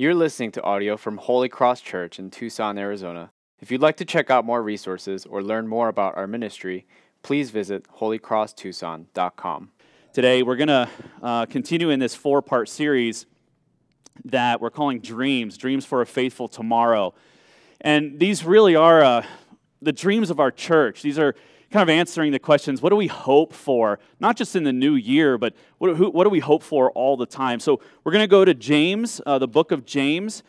You're listening to audio from Holy Cross Church in Tucson, Arizona. If you'd like to check out more resources or learn more about our ministry, please visit holycrosstucson.com. Today, we're going to uh, continue in this four part series that we're calling Dreams Dreams for a Faithful Tomorrow. And these really are uh, the dreams of our church. These are kind of answering the questions what do we hope for, not just in the new year, but what, who, what do we hope for all the time? So we're going to go to James, uh, the book of James,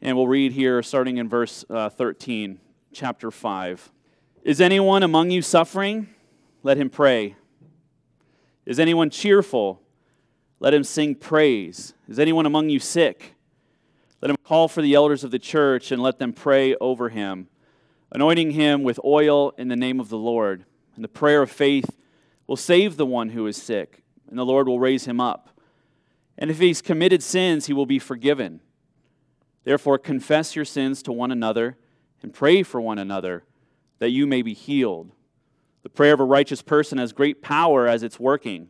and we'll read here starting in verse uh, 13, chapter 5. Is anyone among you suffering? Let him pray. Is anyone cheerful? Let him sing praise. Is anyone among you sick? Let him call for the elders of the church and let them pray over him anointing him with oil in the name of the Lord. And the prayer of faith will save the one who is sick, and the Lord will raise him up. And if he's committed sins, he will be forgiven. Therefore, confess your sins to one another and pray for one another that you may be healed. The prayer of a righteous person has great power as it's working.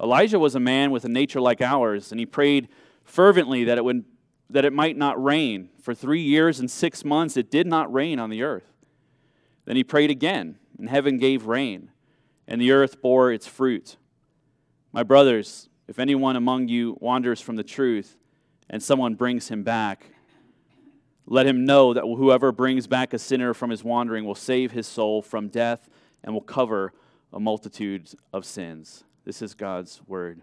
Elijah was a man with a nature like ours, and he prayed fervently that it would that it might not rain. For three years and six months, it did not rain on the earth. Then he prayed again, and heaven gave rain, and the earth bore its fruit. My brothers, if anyone among you wanders from the truth, and someone brings him back, let him know that whoever brings back a sinner from his wandering will save his soul from death and will cover a multitude of sins. This is God's word.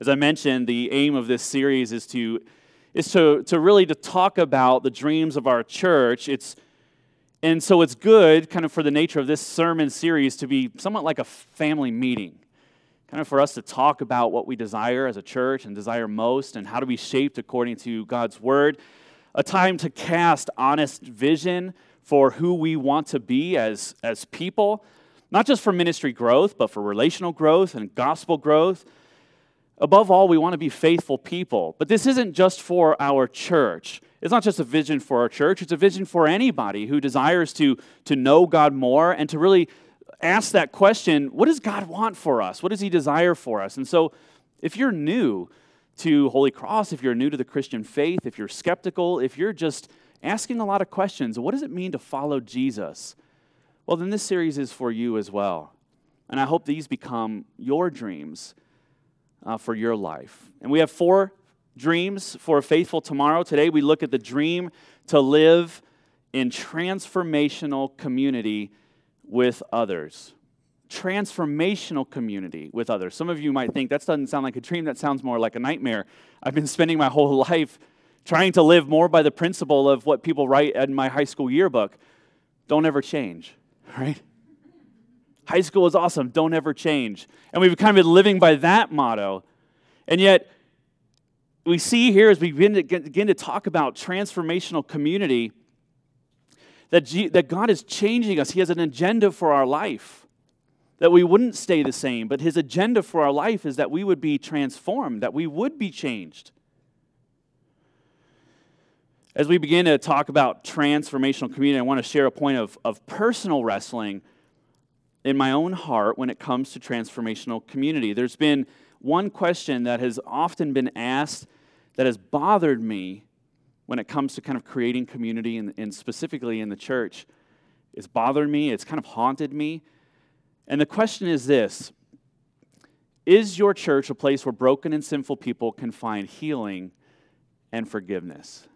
As I mentioned, the aim of this series is to is to, to really to talk about the dreams of our church. It's and so it's good, kind of for the nature of this sermon series, to be somewhat like a family meeting. Kind of for us to talk about what we desire as a church and desire most and how to be shaped according to God's word. A time to cast honest vision for who we want to be as, as people, not just for ministry growth, but for relational growth and gospel growth Above all, we want to be faithful people. But this isn't just for our church. It's not just a vision for our church, it's a vision for anybody who desires to, to know God more and to really ask that question what does God want for us? What does He desire for us? And so, if you're new to Holy Cross, if you're new to the Christian faith, if you're skeptical, if you're just asking a lot of questions, what does it mean to follow Jesus? Well, then this series is for you as well. And I hope these become your dreams uh, for your life. And we have four dreams for a faithful tomorrow. Today we look at the dream to live in transformational community with others. Transformational community with others. Some of you might think that doesn't sound like a dream, that sounds more like a nightmare. I've been spending my whole life trying to live more by the principle of what people write in my high school yearbook don't ever change, right? High school is awesome. Don't ever change. And we've kind of been living by that motto. And yet, we see here as we begin to, begin to talk about transformational community that, G, that God is changing us. He has an agenda for our life, that we wouldn't stay the same. But His agenda for our life is that we would be transformed, that we would be changed. As we begin to talk about transformational community, I want to share a point of, of personal wrestling in my own heart when it comes to transformational community. There's been one question that has often been asked that has bothered me when it comes to kind of creating community and, and specifically in the church. It's bothered me, it's kind of haunted me. And the question is this Is your church a place where broken and sinful people can find healing and forgiveness?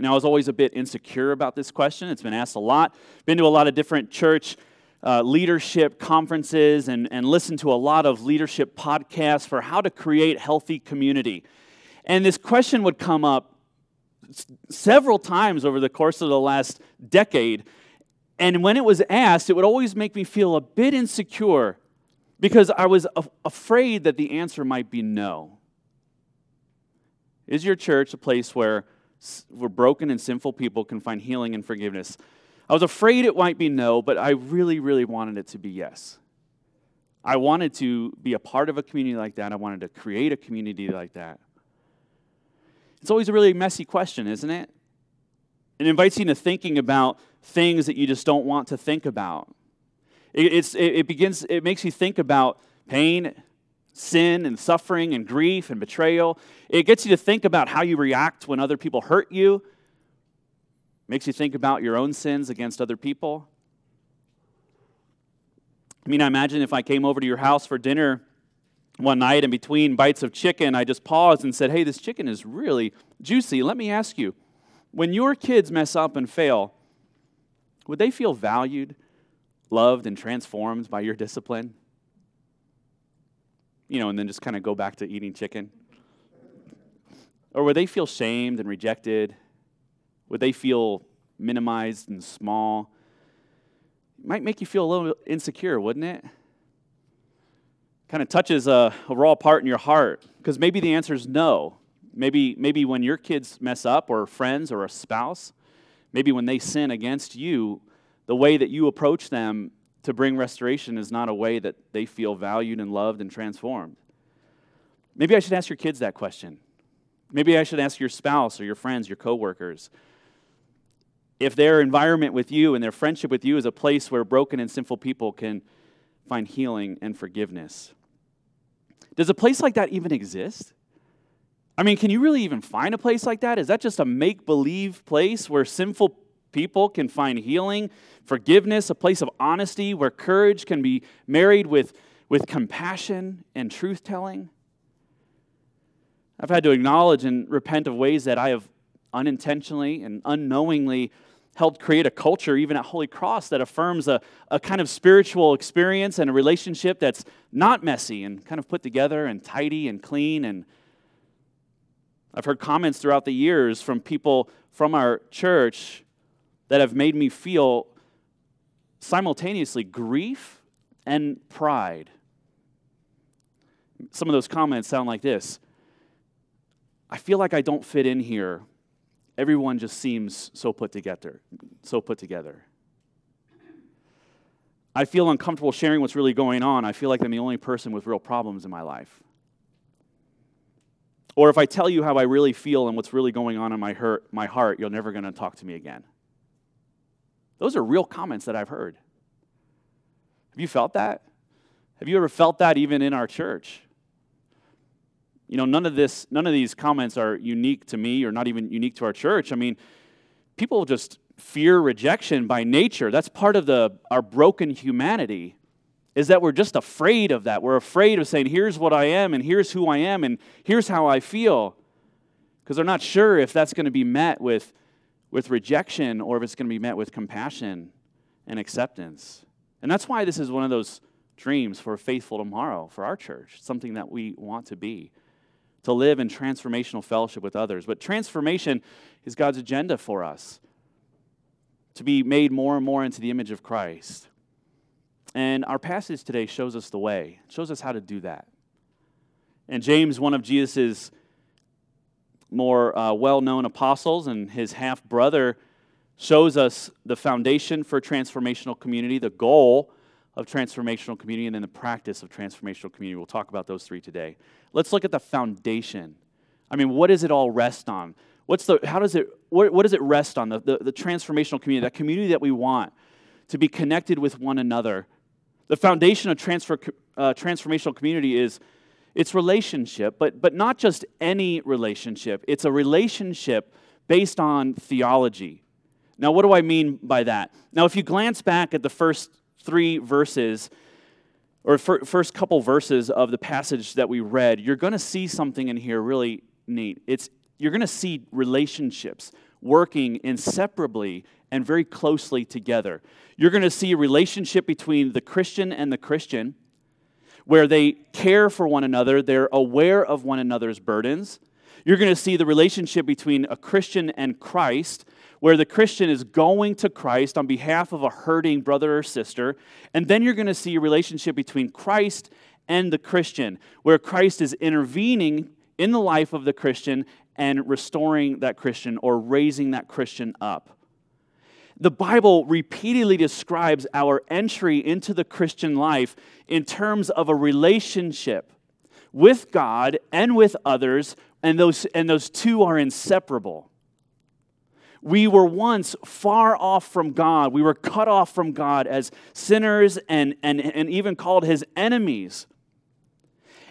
And I was always a bit insecure about this question. It's been asked a lot. Been to a lot of different church uh, leadership conferences and, and listened to a lot of leadership podcasts for how to create healthy community. And this question would come up several times over the course of the last decade. And when it was asked, it would always make me feel a bit insecure because I was af- afraid that the answer might be no. Is your church a place where where broken and sinful people can find healing and forgiveness. I was afraid it might be no, but I really, really wanted it to be yes. I wanted to be a part of a community like that. I wanted to create a community like that. It's always a really messy question, isn't it? It invites you into thinking about things that you just don't want to think about. It, it's, it, it begins, it makes you think about pain, sin and suffering and grief and betrayal. It gets you to think about how you react when other people hurt you, makes you think about your own sins against other people. I mean, I imagine if I came over to your house for dinner one night and between bites of chicken, I just paused and said, Hey, this chicken is really juicy. Let me ask you, when your kids mess up and fail, would they feel valued, loved, and transformed by your discipline? You know, and then just kind of go back to eating chicken? Or would they feel shamed and rejected? Would they feel minimized and small? It might make you feel a little insecure, wouldn't it? Kind of touches a, a raw part in your heart because maybe the answer is no. Maybe, maybe when your kids mess up, or friends, or a spouse, maybe when they sin against you, the way that you approach them to bring restoration is not a way that they feel valued and loved and transformed. Maybe I should ask your kids that question. Maybe I should ask your spouse or your friends, your coworkers. If their environment with you and their friendship with you is a place where broken and sinful people can find healing and forgiveness. Does a place like that even exist? I mean, can you really even find a place like that? Is that just a make believe place where sinful people can find healing, forgiveness, a place of honesty where courage can be married with, with compassion and truth telling? I've had to acknowledge and repent of ways that I have unintentionally and unknowingly helped create a culture, even at Holy Cross, that affirms a, a kind of spiritual experience and a relationship that's not messy and kind of put together and tidy and clean and I've heard comments throughout the years from people from our church that have made me feel simultaneously grief and pride. Some of those comments sound like this I feel like I don't fit in here. Everyone just seems so put together, so put together. I feel uncomfortable sharing what's really going on. I feel like I'm the only person with real problems in my life. Or if I tell you how I really feel and what's really going on in my, hurt, my heart, you're never going to talk to me again. Those are real comments that I've heard. Have you felt that? Have you ever felt that even in our church? You know, none of this, none of these comments are unique to me or not even unique to our church. I mean, people just fear rejection by nature. That's part of the our broken humanity is that we're just afraid of that. We're afraid of saying, here's what I am, and here's who I am, and here's how I feel. Because they're not sure if that's going to be met with, with rejection or if it's going to be met with compassion and acceptance. And that's why this is one of those dreams for a faithful tomorrow for our church, something that we want to be, to live in transformational fellowship with others. But transformation is God's agenda for us, to be made more and more into the image of Christ. And our passage today shows us the way, shows us how to do that. And James, one of Jesus' more uh, well known apostles, and his half brother, shows us the foundation for transformational community, the goal of transformational community, and then the practice of transformational community. We'll talk about those three today. Let's look at the foundation. I mean, what does it all rest on? What's the, how does it, what, what does it rest on? The, the, the transformational community, that community that we want to be connected with one another, the foundation of transfer, uh, transformational community is it's relationship, but, but not just any relationship. It's a relationship based on theology. Now, what do I mean by that? Now, if you glance back at the first three verses, or first couple verses of the passage that we read, you're going to see something in here really neat. It's, you're going to see relationships working inseparably and very closely together. You're going to see a relationship between the Christian and the Christian where they care for one another, they're aware of one another's burdens. You're going to see the relationship between a Christian and Christ, where the Christian is going to Christ on behalf of a hurting brother or sister. And then you're going to see a relationship between Christ and the Christian, where Christ is intervening in the life of the Christian and restoring that Christian or raising that Christian up. The Bible repeatedly describes our entry into the Christian life in terms of a relationship with God and with others, and those, and those two are inseparable. We were once far off from God. We were cut off from God as sinners and, and, and even called his enemies.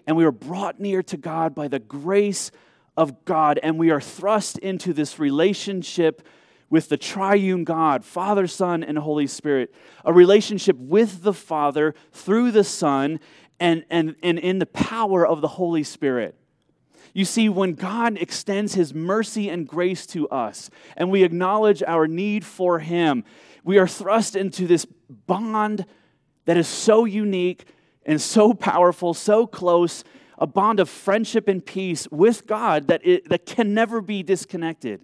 and we were brought near to God by the grace of God, and we are thrust into this relationship with the triune God, Father, Son, and Holy Spirit, a relationship with the Father through the Son and, and, and in the power of the Holy Spirit. You see, when God extends his mercy and grace to us, and we acknowledge our need for him, we are thrust into this bond that is so unique and so powerful, so close, a bond of friendship and peace with God that, it, that can never be disconnected.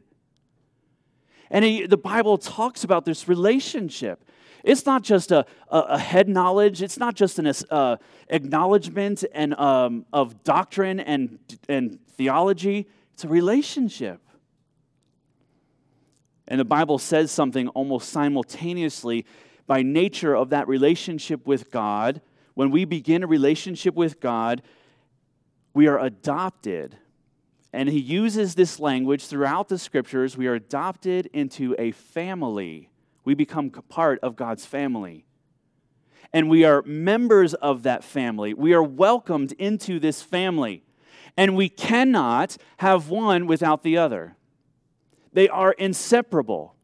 And he, the Bible talks about this relationship. It's not just a, a, a head knowledge, it's not just an uh, acknowledgement and, um, of doctrine and, and theology, it's a relationship. And the Bible says something almost simultaneously by nature of that relationship with God. When we begin a relationship with God, we are adopted and he uses this language throughout the scriptures. We are adopted into a family, we become part of God's family. And we are members of that family. We are welcomed into this family. And we cannot have one without the other. They are inseparable.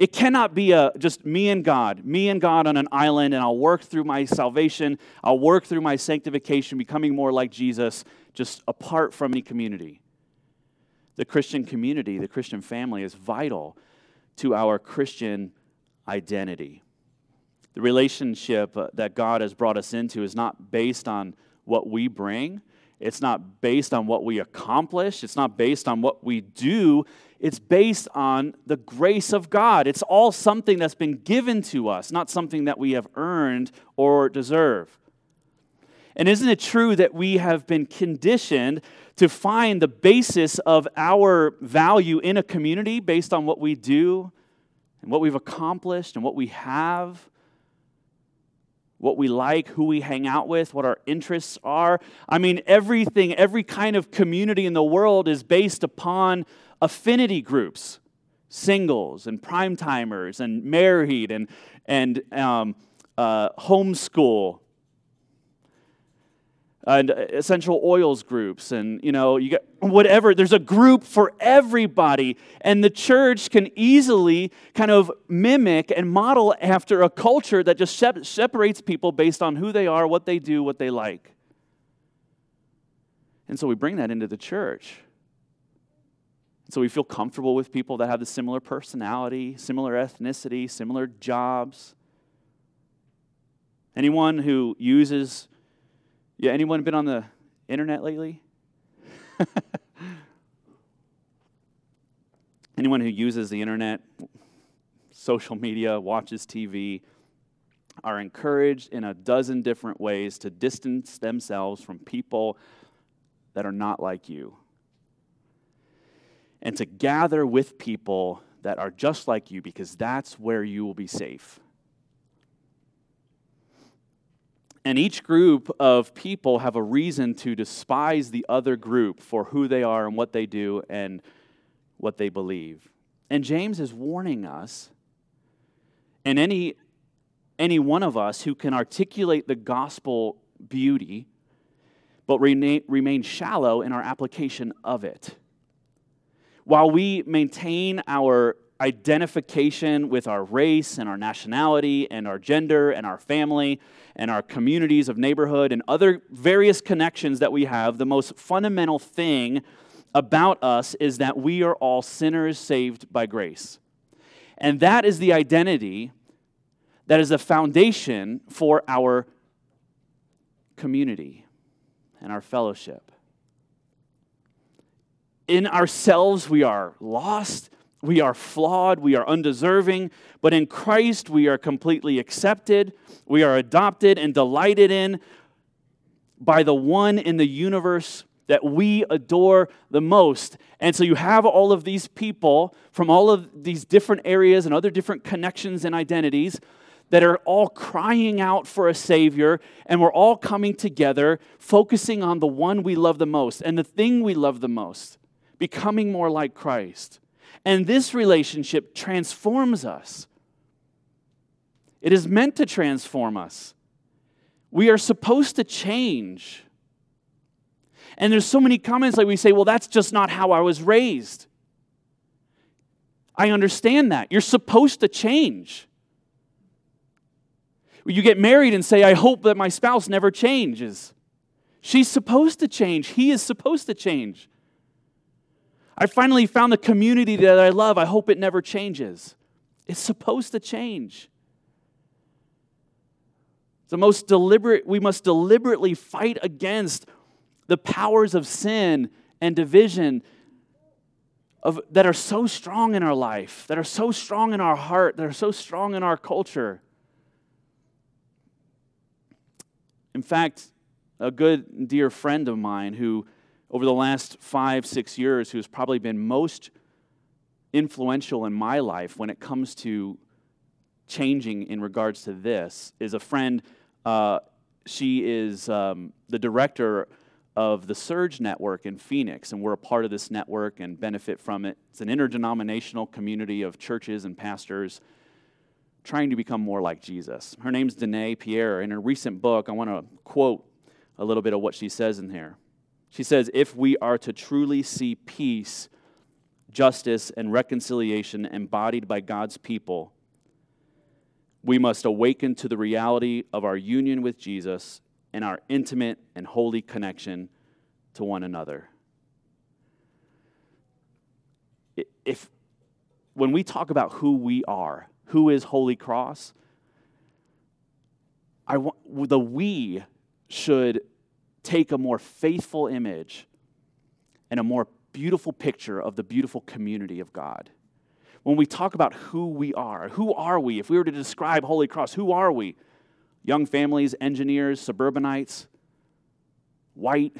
It cannot be a, just me and God, me and God on an island, and I'll work through my salvation, I'll work through my sanctification, becoming more like Jesus, just apart from any community. The Christian community, the Christian family is vital to our Christian identity. The relationship uh, that God has brought us into is not based on what we bring, it's not based on what we accomplish, it's not based on what we do. It's based on the grace of God. It's all something that's been given to us, not something that we have earned or deserve. And isn't it true that we have been conditioned to find the basis of our value in a community based on what we do and what we've accomplished and what we have? what we like, who we hang out with, what our interests are. I mean, everything, every kind of community in the world is based upon affinity groups singles and prime timers and married and, and um, uh, homeschool and essential oils groups and you know you got whatever there's a group for everybody and the church can easily kind of mimic and model after a culture that just separates people based on who they are what they do what they like. And so we bring that into the church so we feel comfortable with people that have the similar personality similar ethnicity similar jobs anyone who uses yeah, anyone been on the internet lately? anyone who uses the internet, social media, watches TV, are encouraged in a dozen different ways to distance themselves from people that are not like you. And to gather with people that are just like you because that's where you will be safe. And each group of people have a reason to despise the other group for who they are and what they do and what they believe. And James is warning us, and any, any one of us who can articulate the gospel beauty, but remain, remain shallow in our application of it. While we maintain our identification with our race and our nationality and our gender and our family and our communities of neighborhood and other various connections that we have, the most fundamental thing about us is that we are all sinners saved by grace. And that is the identity that is the foundation for our community and our fellowship. In ourselves, we are lost we are flawed, we are undeserving, but in Christ we are completely accepted, we are adopted and delighted in by the one in the universe that we adore the most. And so you have all of these people from all of these different areas and other different connections and identities that are all crying out for a Savior, and we're all coming together, focusing on the one we love the most and the thing we love the most, becoming more like Christ. And this relationship transforms us. It is meant to transform us. We are supposed to change. And there's so many comments like we say, well, that's just not how I was raised. I understand that. You're supposed to change. You get married and say, I hope that my spouse never changes. She's supposed to change. He is supposed to change. I finally found the community that I love. I hope it never changes. It's supposed to change. The most deliberate, we must deliberately fight against the powers of sin and division of, that are so strong in our life, that are so strong in our heart, that are so strong in our culture. In fact, a good dear friend of mine who, over the last five, six years, who's probably been most influential in my life when it comes to changing in regards to this, is a friend. Uh, she is um, the director of the Surge Network in Phoenix, and we're a part of this network and benefit from it. It's an interdenominational community of churches and pastors trying to become more like Jesus. Her name's Dennae Pierre. In a recent book, I want to quote a little bit of what she says in here. She says, If we are to truly see peace, justice, and reconciliation embodied by God's people, we must awaken to the reality of our union with Jesus and our intimate and holy connection to one another. If when we talk about who we are, who is Holy Cross, I want, the we should take a more faithful image and a more beautiful picture of the beautiful community of God. When we talk about who we are, who are we? If we were to describe Holy Cross, who are we? Young families, engineers, suburbanites, white,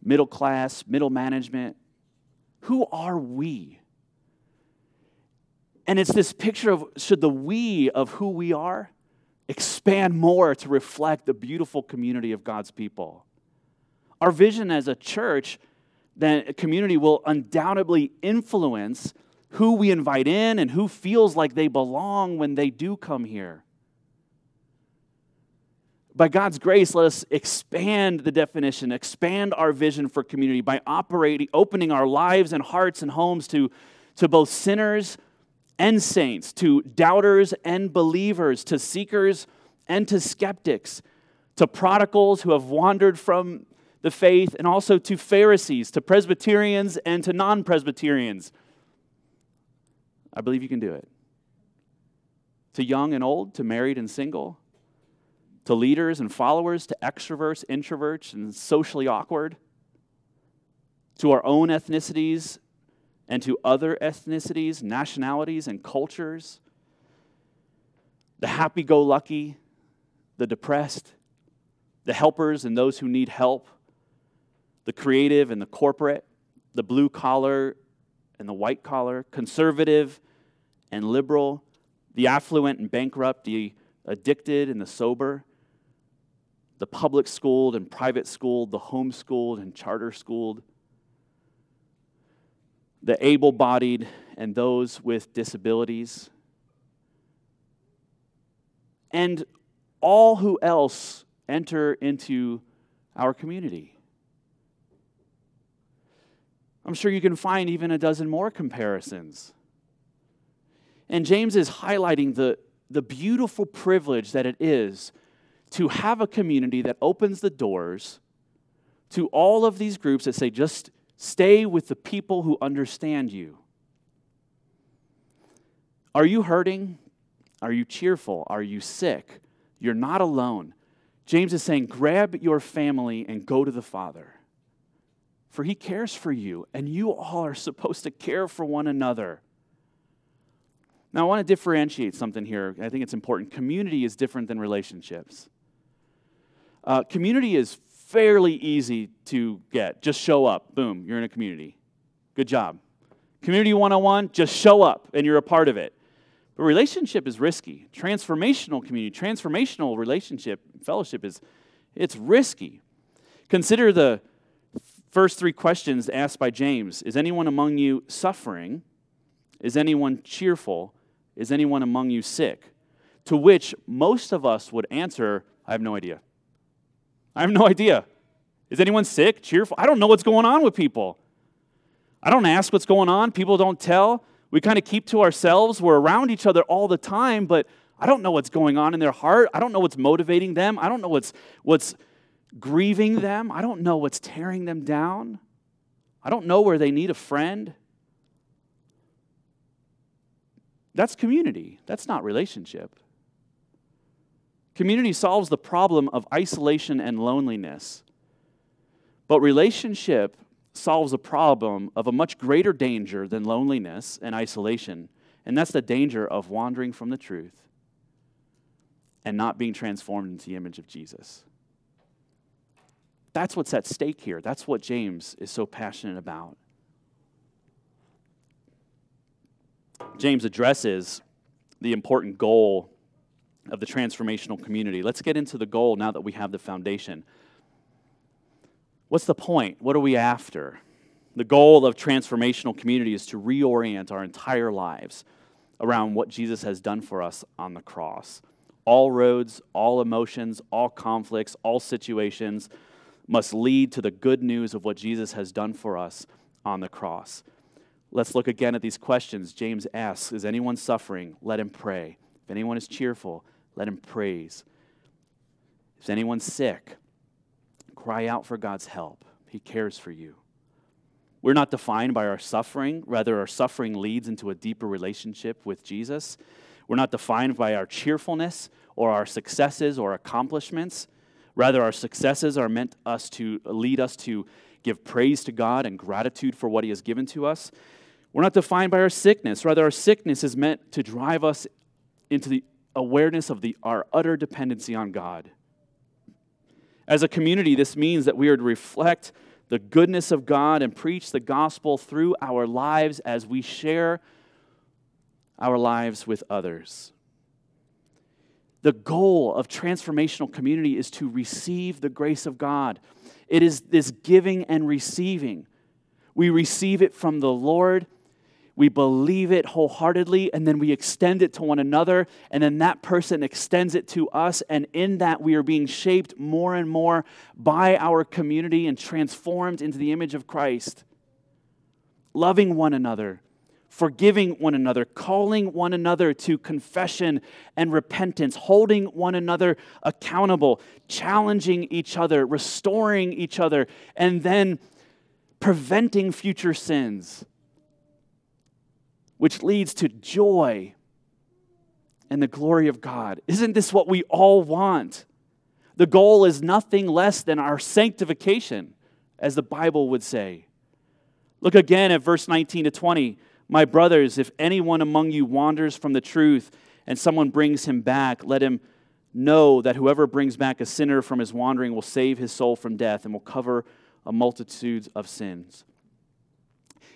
middle class, middle management. Who are we? And it's this picture of should the we of who we are expand more to reflect the beautiful community of God's people. Our vision as a church, then a community will undoubtedly influence who we invite in and who feels like they belong when they do come here. By God's grace, let us expand the definition, expand our vision for community by operating, opening our lives and hearts and homes to, to both sinners and saints, to doubters and believers, to seekers and to skeptics, to prodigals who have wandered from the faith, and also to Pharisees, to Presbyterians and to non Presbyterians. I believe you can do it. To young and old, to married and single, to leaders and followers, to extroverts, introverts, and socially awkward, to our own ethnicities and to other ethnicities, nationalities, and cultures. The happy go lucky, the depressed, the helpers and those who need help, the creative and the corporate, the blue collar and the white collar, conservative and liberal, the affluent and bankrupt, the addicted and the sober, the public schooled and private schooled, the homeschooled and charter schooled, the able bodied, and those with disabilities. And all who else enter into our community. I'm sure you can find even a dozen more comparisons. And James is highlighting the, the beautiful privilege that it is to have a community that opens the doors to all of these groups that say, just Stay with the people who understand you. Are you hurting? Are you cheerful? Are you sick? You're not alone. James is saying, grab your family and go to the Father. For he cares for you, and you all are supposed to care for one another. Now, I want to differentiate something here. I think it's important. Community is different than relationships. Uh, community is fairly easy to get. Just show up. Boom, you're in a community. Good job. Community 101, just show up and you're a part of it. But relationship is risky. Transformational community, transformational relationship, fellowship is it's risky. Consider the first three questions asked by James. Is anyone among you suffering? Is anyone cheerful? Is anyone among you sick? To which most of us would answer, I have no idea. I have no idea. Is anyone sick, cheerful? I don't know what's going on with people. I don't ask what's going on. People don't tell. We kind of keep to ourselves. We're around each other all the time, but I don't know what's going on in their heart. I don't know what's motivating them. I don't know what's, what's grieving them. I don't know what's tearing them down. I don't know where they need a friend. That's community, that's not relationship. Community solves the problem of isolation and loneliness. But relationship solves a problem of a much greater danger than loneliness and isolation, and that's the danger of wandering from the truth and not being transformed into the image of Jesus. That's what's at stake here. That's what James is so passionate about. James addresses the important goal of the transformational community. Let's get into the goal now that we have the foundation. What's the point? What are we after? The goal of transformational community is to reorient our entire lives around what Jesus has done for us on the cross. All roads, all emotions, all conflicts, all situations must lead to the good news of what Jesus has done for us on the cross. Let's look again at these questions. James asks Is anyone suffering? Let him pray. If anyone is cheerful, let him praise. If anyone's sick, cry out for God's help. He cares for you. We're not defined by our suffering, rather, our suffering leads into a deeper relationship with Jesus. We're not defined by our cheerfulness or our successes or accomplishments. Rather, our successes are meant us to lead us to give praise to God and gratitude for what He has given to us. We're not defined by our sickness. Rather, our sickness is meant to drive us into the awareness of the, our utter dependency on God. As a community, this means that we are to reflect the goodness of God and preach the gospel through our lives as we share our lives with others. The goal of transformational community is to receive the grace of God. It is this giving and receiving. We receive it from the Lord we believe it wholeheartedly, and then we extend it to one another, and then that person extends it to us, and in that we are being shaped more and more by our community and transformed into the image of Christ. Loving one another, forgiving one another, calling one another to confession and repentance, holding one another accountable, challenging each other, restoring each other, and then preventing future sins which leads to joy and the glory of God. Isn't this what we all want? The goal is nothing less than our sanctification, as the Bible would say. Look again at verse 19 to 20. My brothers, if anyone among you wanders from the truth and someone brings him back, let him know that whoever brings back a sinner from his wandering will save his soul from death and will cover a multitude of sins.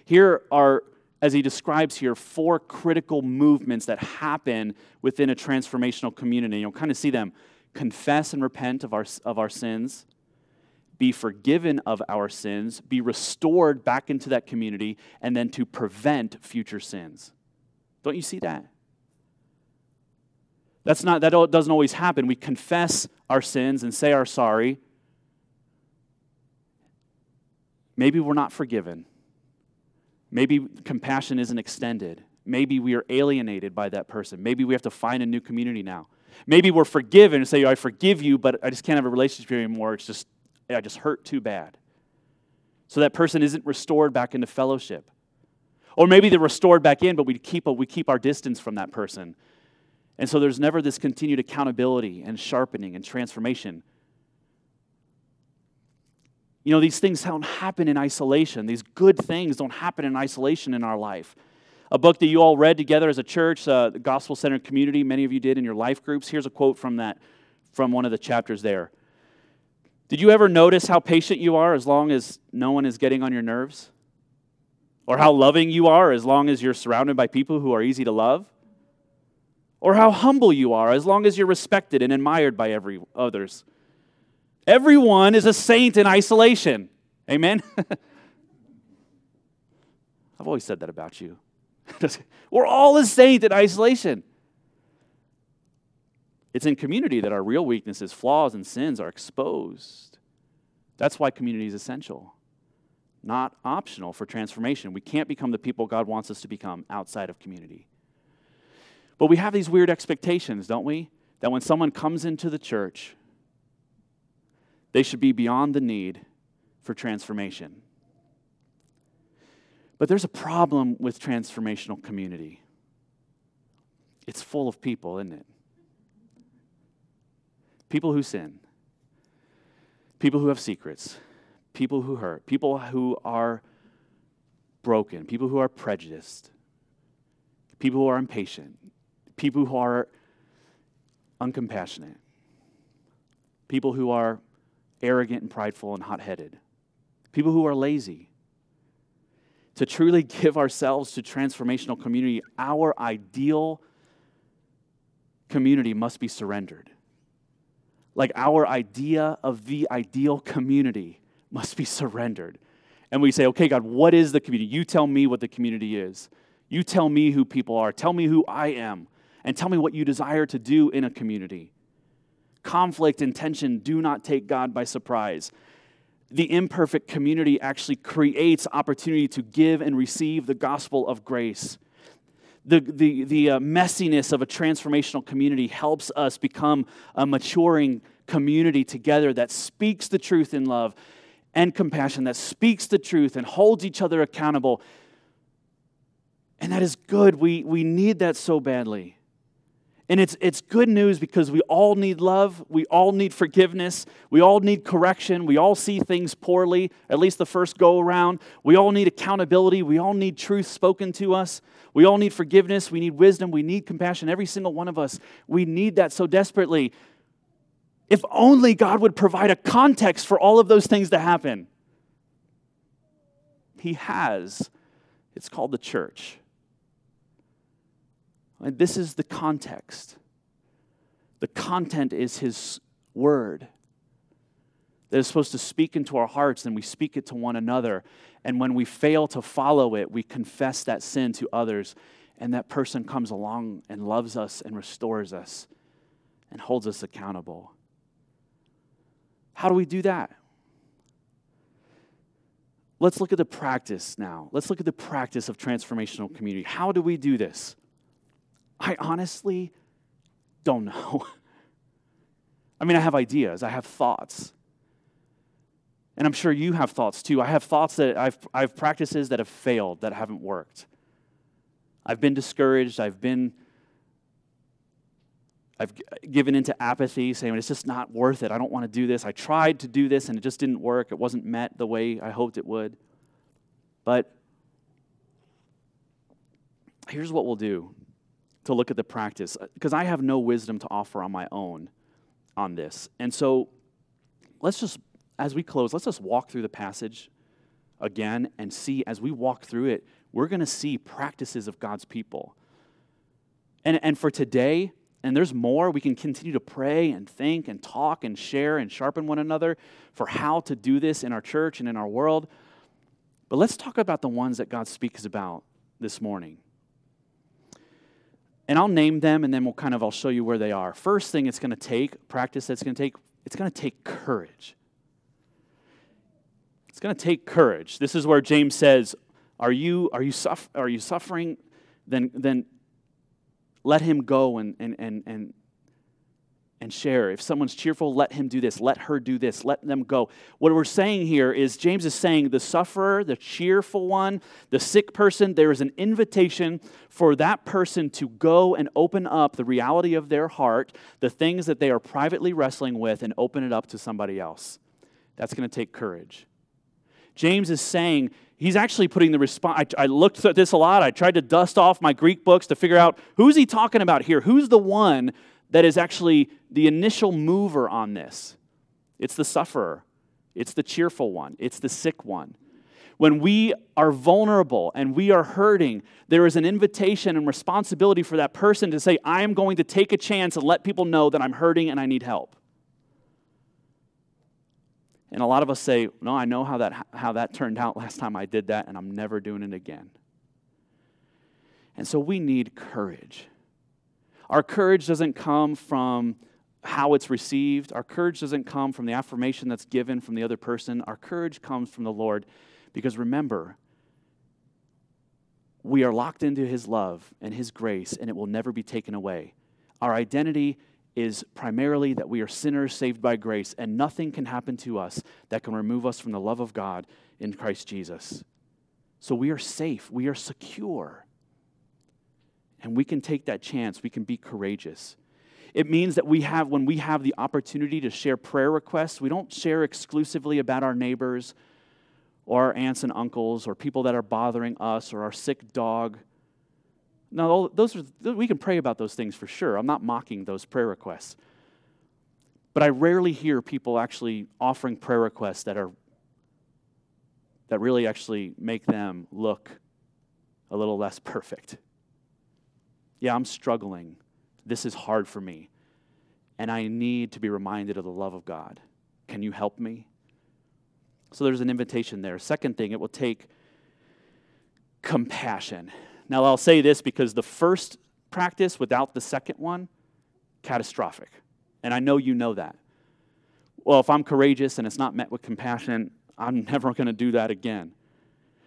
Here are as he describes here, four critical movements that happen within a transformational community. You'll kind of see them confess and repent of our, of our sins, be forgiven of our sins, be restored back into that community, and then to prevent future sins. Don't you see that? That's not, that doesn't always happen. We confess our sins and say our sorry. Maybe we're not forgiven. Maybe compassion isn't extended. Maybe we are alienated by that person. Maybe we have to find a new community now. Maybe we're forgiven and say, I forgive you, but I just can't have a relationship anymore. It's just, I just hurt too bad. So that person isn't restored back into fellowship. Or maybe they're restored back in, but we keep, a, we keep our distance from that person. And so there's never this continued accountability and sharpening and transformation you know, these things don't happen in isolation. These good things don't happen in isolation in our life. A book that you all read together as a church, uh, the Gospel Centered Community, many of you did in your life groups. Here's a quote from that, from one of the chapters there. Did you ever notice how patient you are as long as no one is getting on your nerves? Or how loving you are as long as you're surrounded by people who are easy to love? Or how humble you are as long as you're respected and admired by every others? Everyone is a saint in isolation. Amen? I've always said that about you. We're all a saint in isolation. It's in community that our real weaknesses, flaws, and sins are exposed. That's why community is essential, not optional for transformation. We can't become the people God wants us to become outside of community. But we have these weird expectations, don't we? That when someone comes into the church, they should be beyond the need for transformation. But there's a problem with transformational community. It's full of people, isn't it? People who sin, people who have secrets, people who hurt, people who are broken, people who are prejudiced, people who are impatient, people who are uncompassionate, people who are arrogant and prideful and hot headed, people who are lazy. To truly give ourselves to transformational community, our ideal community must be surrendered. Like our idea of the ideal community must be surrendered. And we say, okay, God, what is the community? You tell me what the community is. You tell me who people are. Tell me who I am and tell me what you desire to do in a community. Conflict and tension do not take God by surprise. The imperfect community actually creates opportunity to give and receive the gospel of grace. The, the, the uh, messiness of a transformational community helps us become a maturing community together that speaks the truth in love and compassion, that speaks the truth and holds each other accountable. And that is good. We, we need that so badly. And it's, it's good news because we all need love. We all need forgiveness. We all need correction. We all see things poorly, at least the first go around. We all need accountability. We all need truth spoken to us. We all need forgiveness. We need wisdom. We need compassion. Every single one of us. We need that so desperately. If only God would provide a context for all of those things to happen. He has. It's called the church. This is the context. The content is His word that is supposed to speak into our hearts, and we speak it to one another. And when we fail to follow it, we confess that sin to others, and that person comes along and loves us and restores us and holds us accountable. How do we do that? Let's look at the practice now. Let's look at the practice of transformational community. How do we do this? I honestly don't know. I mean, I have ideas, I have thoughts. And I'm sure you have thoughts too. I have thoughts that I've, I have practices that have failed, that haven't worked. I've been discouraged. I've been, I've given into apathy, saying it's just not worth it. I don't want to do this. I tried to do this and it just didn't work. It wasn't met the way I hoped it would. But here's what we'll do to look at the practice uh, because I have no wisdom to offer on my own on this. And so let's just, as we close, let's just walk through the passage again and see as we walk through it, we're going to see practices of God's people. And, and for today, and there's more, we can continue to pray and think and talk and share and sharpen one another for how to do this in our church and in our world. But let's talk about the ones that God speaks about this morning. And I'll name them and then we'll kind of I'll show you where they are. First thing it's going to take, practice that's going to take, it's going to take courage. It's going to take courage. This is where James says, are you, are you, suffer, are you suffering? Then, then let him go and, and, and, and and share. If someone's cheerful, let him do this. Let her do this. Let them go. What we're saying here is James is saying the sufferer, the cheerful one, the sick person, there is an invitation for that person to go and open up the reality of their heart, the things that they are privately wrestling with, and open it up to somebody else. That's going to take courage. James is saying, he's actually putting the response. I, I, looked at this a lot. I tried to dust off my Greek books to figure out who's he talking about here? Who's the one that is actually the initial mover on this. It's the sufferer, it's the cheerful one, it's the sick one. When we are vulnerable and we are hurting, there is an invitation and responsibility for that person to say, I am going to take a chance and let people know that I'm hurting and I need help. And a lot of us say, No, I know how that, how that turned out last time I did that, and I'm never doing it again. And so we need courage. Our courage doesn't come from how it's received. Our courage doesn't come from the affirmation that's given from the other person. Our courage comes from the Lord because remember, we are locked into His love and His grace, and it will never be taken away. Our identity is primarily that we are sinners saved by grace, and nothing can happen to us that can remove us from the love of God in Christ Jesus. So we are safe, we are secure. And we can take that chance, we can be courageous. It means that we have, when we have the opportunity to share prayer requests, we don't share exclusively about our neighbors or our aunts and uncles or people that are bothering us or our sick dog. No, those are, we can pray about those things for sure. I'm not mocking those prayer requests. But I rarely hear people actually offering prayer requests that are that really actually make them look a little less perfect. Yeah, I'm struggling. This is hard for me. And I need to be reminded of the love of God. Can you help me? So there's an invitation there. Second thing, it will take compassion. Now, I'll say this because the first practice without the second one, catastrophic. And I know you know that. Well, if I'm courageous and it's not met with compassion, I'm never going to do that again.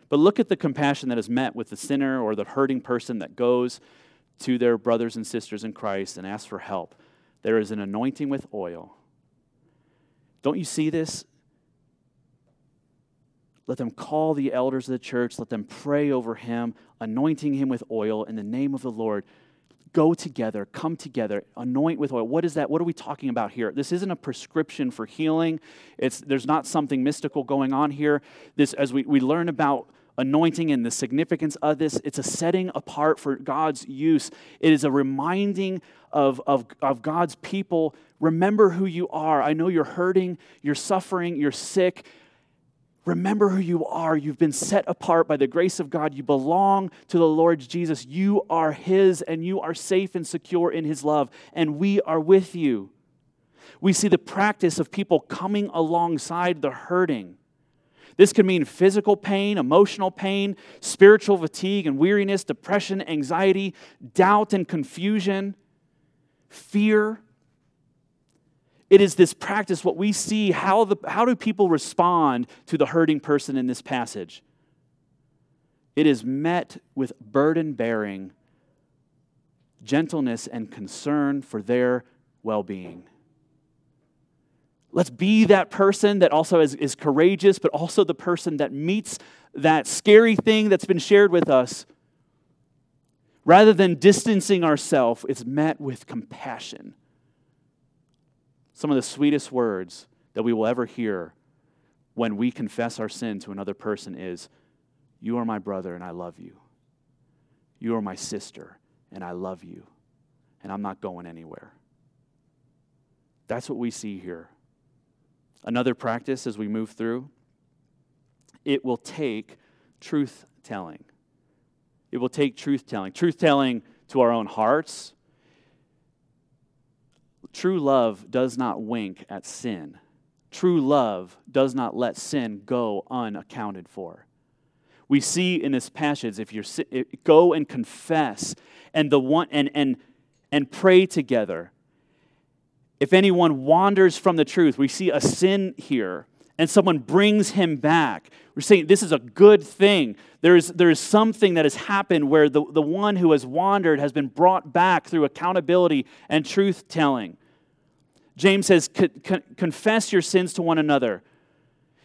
But look at the compassion that is met with the sinner or the hurting person that goes to their brothers and sisters in Christ and ask for help. There is an anointing with oil. Don't you see this? Let them call the elders of the church. Let them pray over him, anointing him with oil in the name of the Lord go together, come together, anoint with oil. What is that? What are we talking about here? This isn't a prescription for healing. It's, there's not something mystical going on here. This, as we, we learn about anointing and the significance of this, it's a setting apart for God's use. It is a reminding of, of, of God's people. Remember who you are. I know you're hurting, you're suffering, you're sick. Remember who you are. You've been set apart by the grace of God. You belong to the Lord Jesus. You are His, and you are safe and secure in His love, and we are with you. We see the practice of people coming alongside the hurting. This could mean physical pain, emotional pain, spiritual fatigue and weariness, depression, anxiety, doubt and confusion, fear, it is this practice, what we see, how, the, how do people respond to the hurting person in this passage? It is met with burden bearing, gentleness, and concern for their well being. Let's be that person that also is, is courageous, but also the person that meets that scary thing that's been shared with us. Rather than distancing ourselves, it's met with compassion some of the sweetest words that we will ever hear when we confess our sin to another person is, You are my brother and I love you. You are my sister and I love you. And I'm not going anywhere. That's what we see here. Another practice as we move through it will take truth telling. It will take truth telling. Truth telling to our own hearts, True love does not wink at sin. True love does not let sin go unaccounted for. We see in this passage if you go and confess and the one and and and pray together. If anyone wanders from the truth, we see a sin here and someone brings him back. We're saying this is a good thing. There is, there is something that has happened where the, the one who has wandered has been brought back through accountability and truth telling. James says, confess your sins to one another.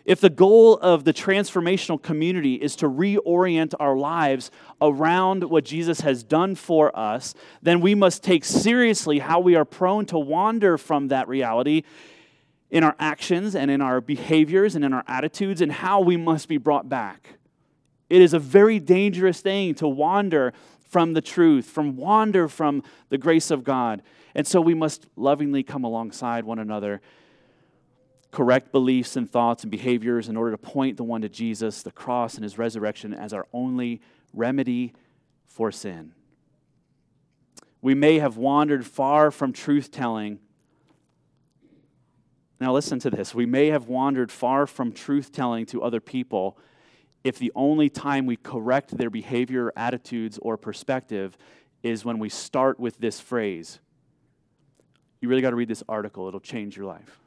If the goal of the transformational community is to reorient our lives around what Jesus has done for us, then we must take seriously how we are prone to wander from that reality in our actions and in our behaviors and in our attitudes and how we must be brought back. It is a very dangerous thing to wander from the truth, from wander from the grace of God. And so we must lovingly come alongside one another, correct beliefs and thoughts and behaviors in order to point the one to Jesus, the cross, and his resurrection as our only remedy for sin. We may have wandered far from truth telling. Now, listen to this. We may have wandered far from truth telling to other people if the only time we correct their behavior, attitudes, or perspective is when we start with this phrase. You really got to read this article, it'll change your life.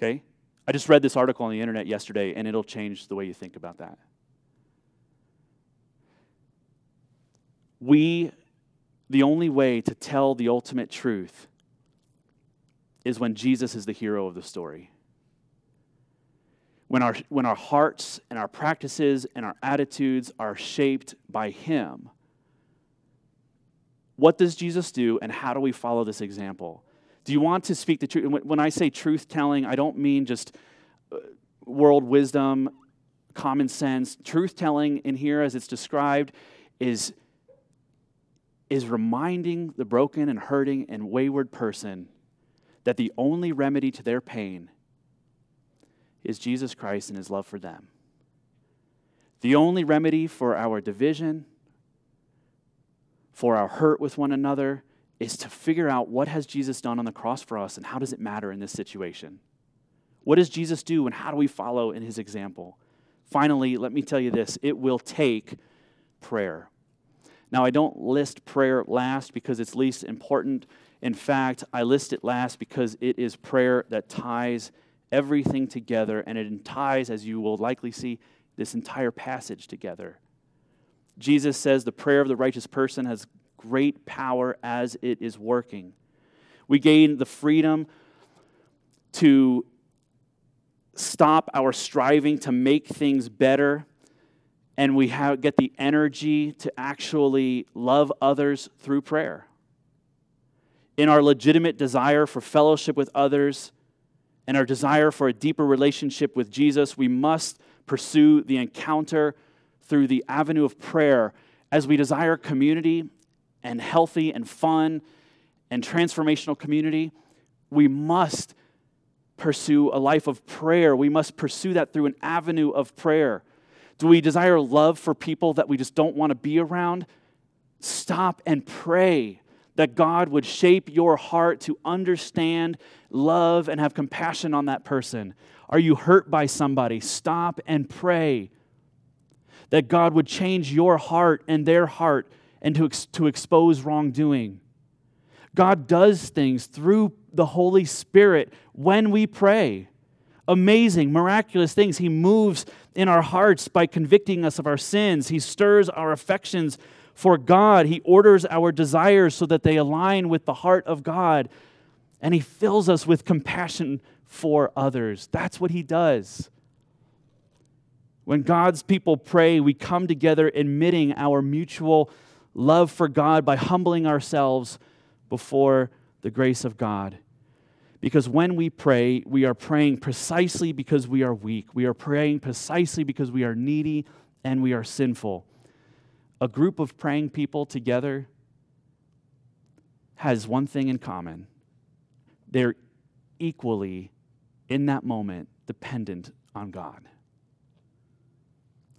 Okay? I just read this article on the internet yesterday, and it'll change the way you think about that. We, the only way to tell the ultimate truth is when Jesus is the hero of the story. When our, when our hearts and our practices and our attitudes are shaped by Him, what does Jesus do and how do we follow this example? Do you want to speak the truth? When I say truth telling, I don't mean just uh, world wisdom, common sense. Truth telling in here, as it's described, is, is reminding the broken and hurting and wayward person that the only remedy to their pain is Jesus Christ and his love for them. The only remedy for our division, for our hurt with one another, is to figure out what has Jesus done on the cross for us and how does it matter in this situation? What does Jesus do and how do we follow in his example? Finally, let me tell you this it will take prayer. Now, I don't list prayer last because it's least important. In fact, I list it last because it is prayer that ties everything together and it ties, as you will likely see, this entire passage together. Jesus says the prayer of the righteous person has great power as it is working. We gain the freedom to stop our striving to make things better and we have, get the energy to actually love others through prayer in our legitimate desire for fellowship with others and our desire for a deeper relationship with Jesus, we must pursue the encounter through the avenue of prayer as we desire community and healthy and fun and transformational community. We must pursue a life of prayer. We must pursue that through an avenue of prayer. Do we desire love for people that we just don't want to be around? Stop and pray that God would shape your heart to understand, love, and have compassion on that person? Are you hurt by somebody? Stop and pray that God would change your heart and their heart and to, ex- to expose wrongdoing. God does things through the Holy Spirit when we pray. Amazing, miraculous things. He moves in our hearts by convicting us of our sins. He stirs our affections for God. He orders our desires so that they align with the heart of God. And He fills us with compassion for others. That's what He does. When God's people pray, we come together admitting our mutual love for God by humbling ourselves before the grace of God. Because when we pray, we are praying precisely because we are weak. We are praying precisely because we are needy and we are sinful a group of praying people together has one thing in common they're equally, in that moment, dependent on God.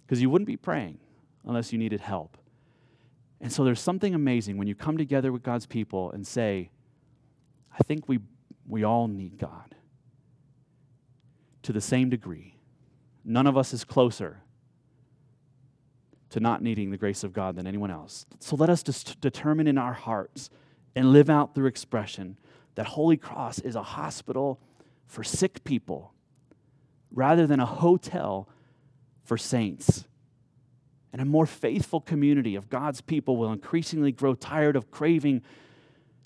Because you wouldn't be praying unless you needed help. And so there's something amazing when you come together with God's people and say, I think we, we all need God to the same degree. None of us is closer to not needing the grace of God than anyone else. So let us just determine in our hearts and live out through expression that Holy Cross is a hospital for sick people rather than a hotel for saints. And a more faithful community of God's people will increasingly grow tired of craving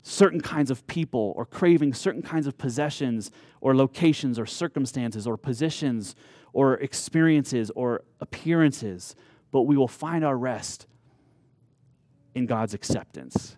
certain kinds of people or craving certain kinds of possessions or locations or circumstances or positions or experiences or appearances but we will find our rest in God's acceptance.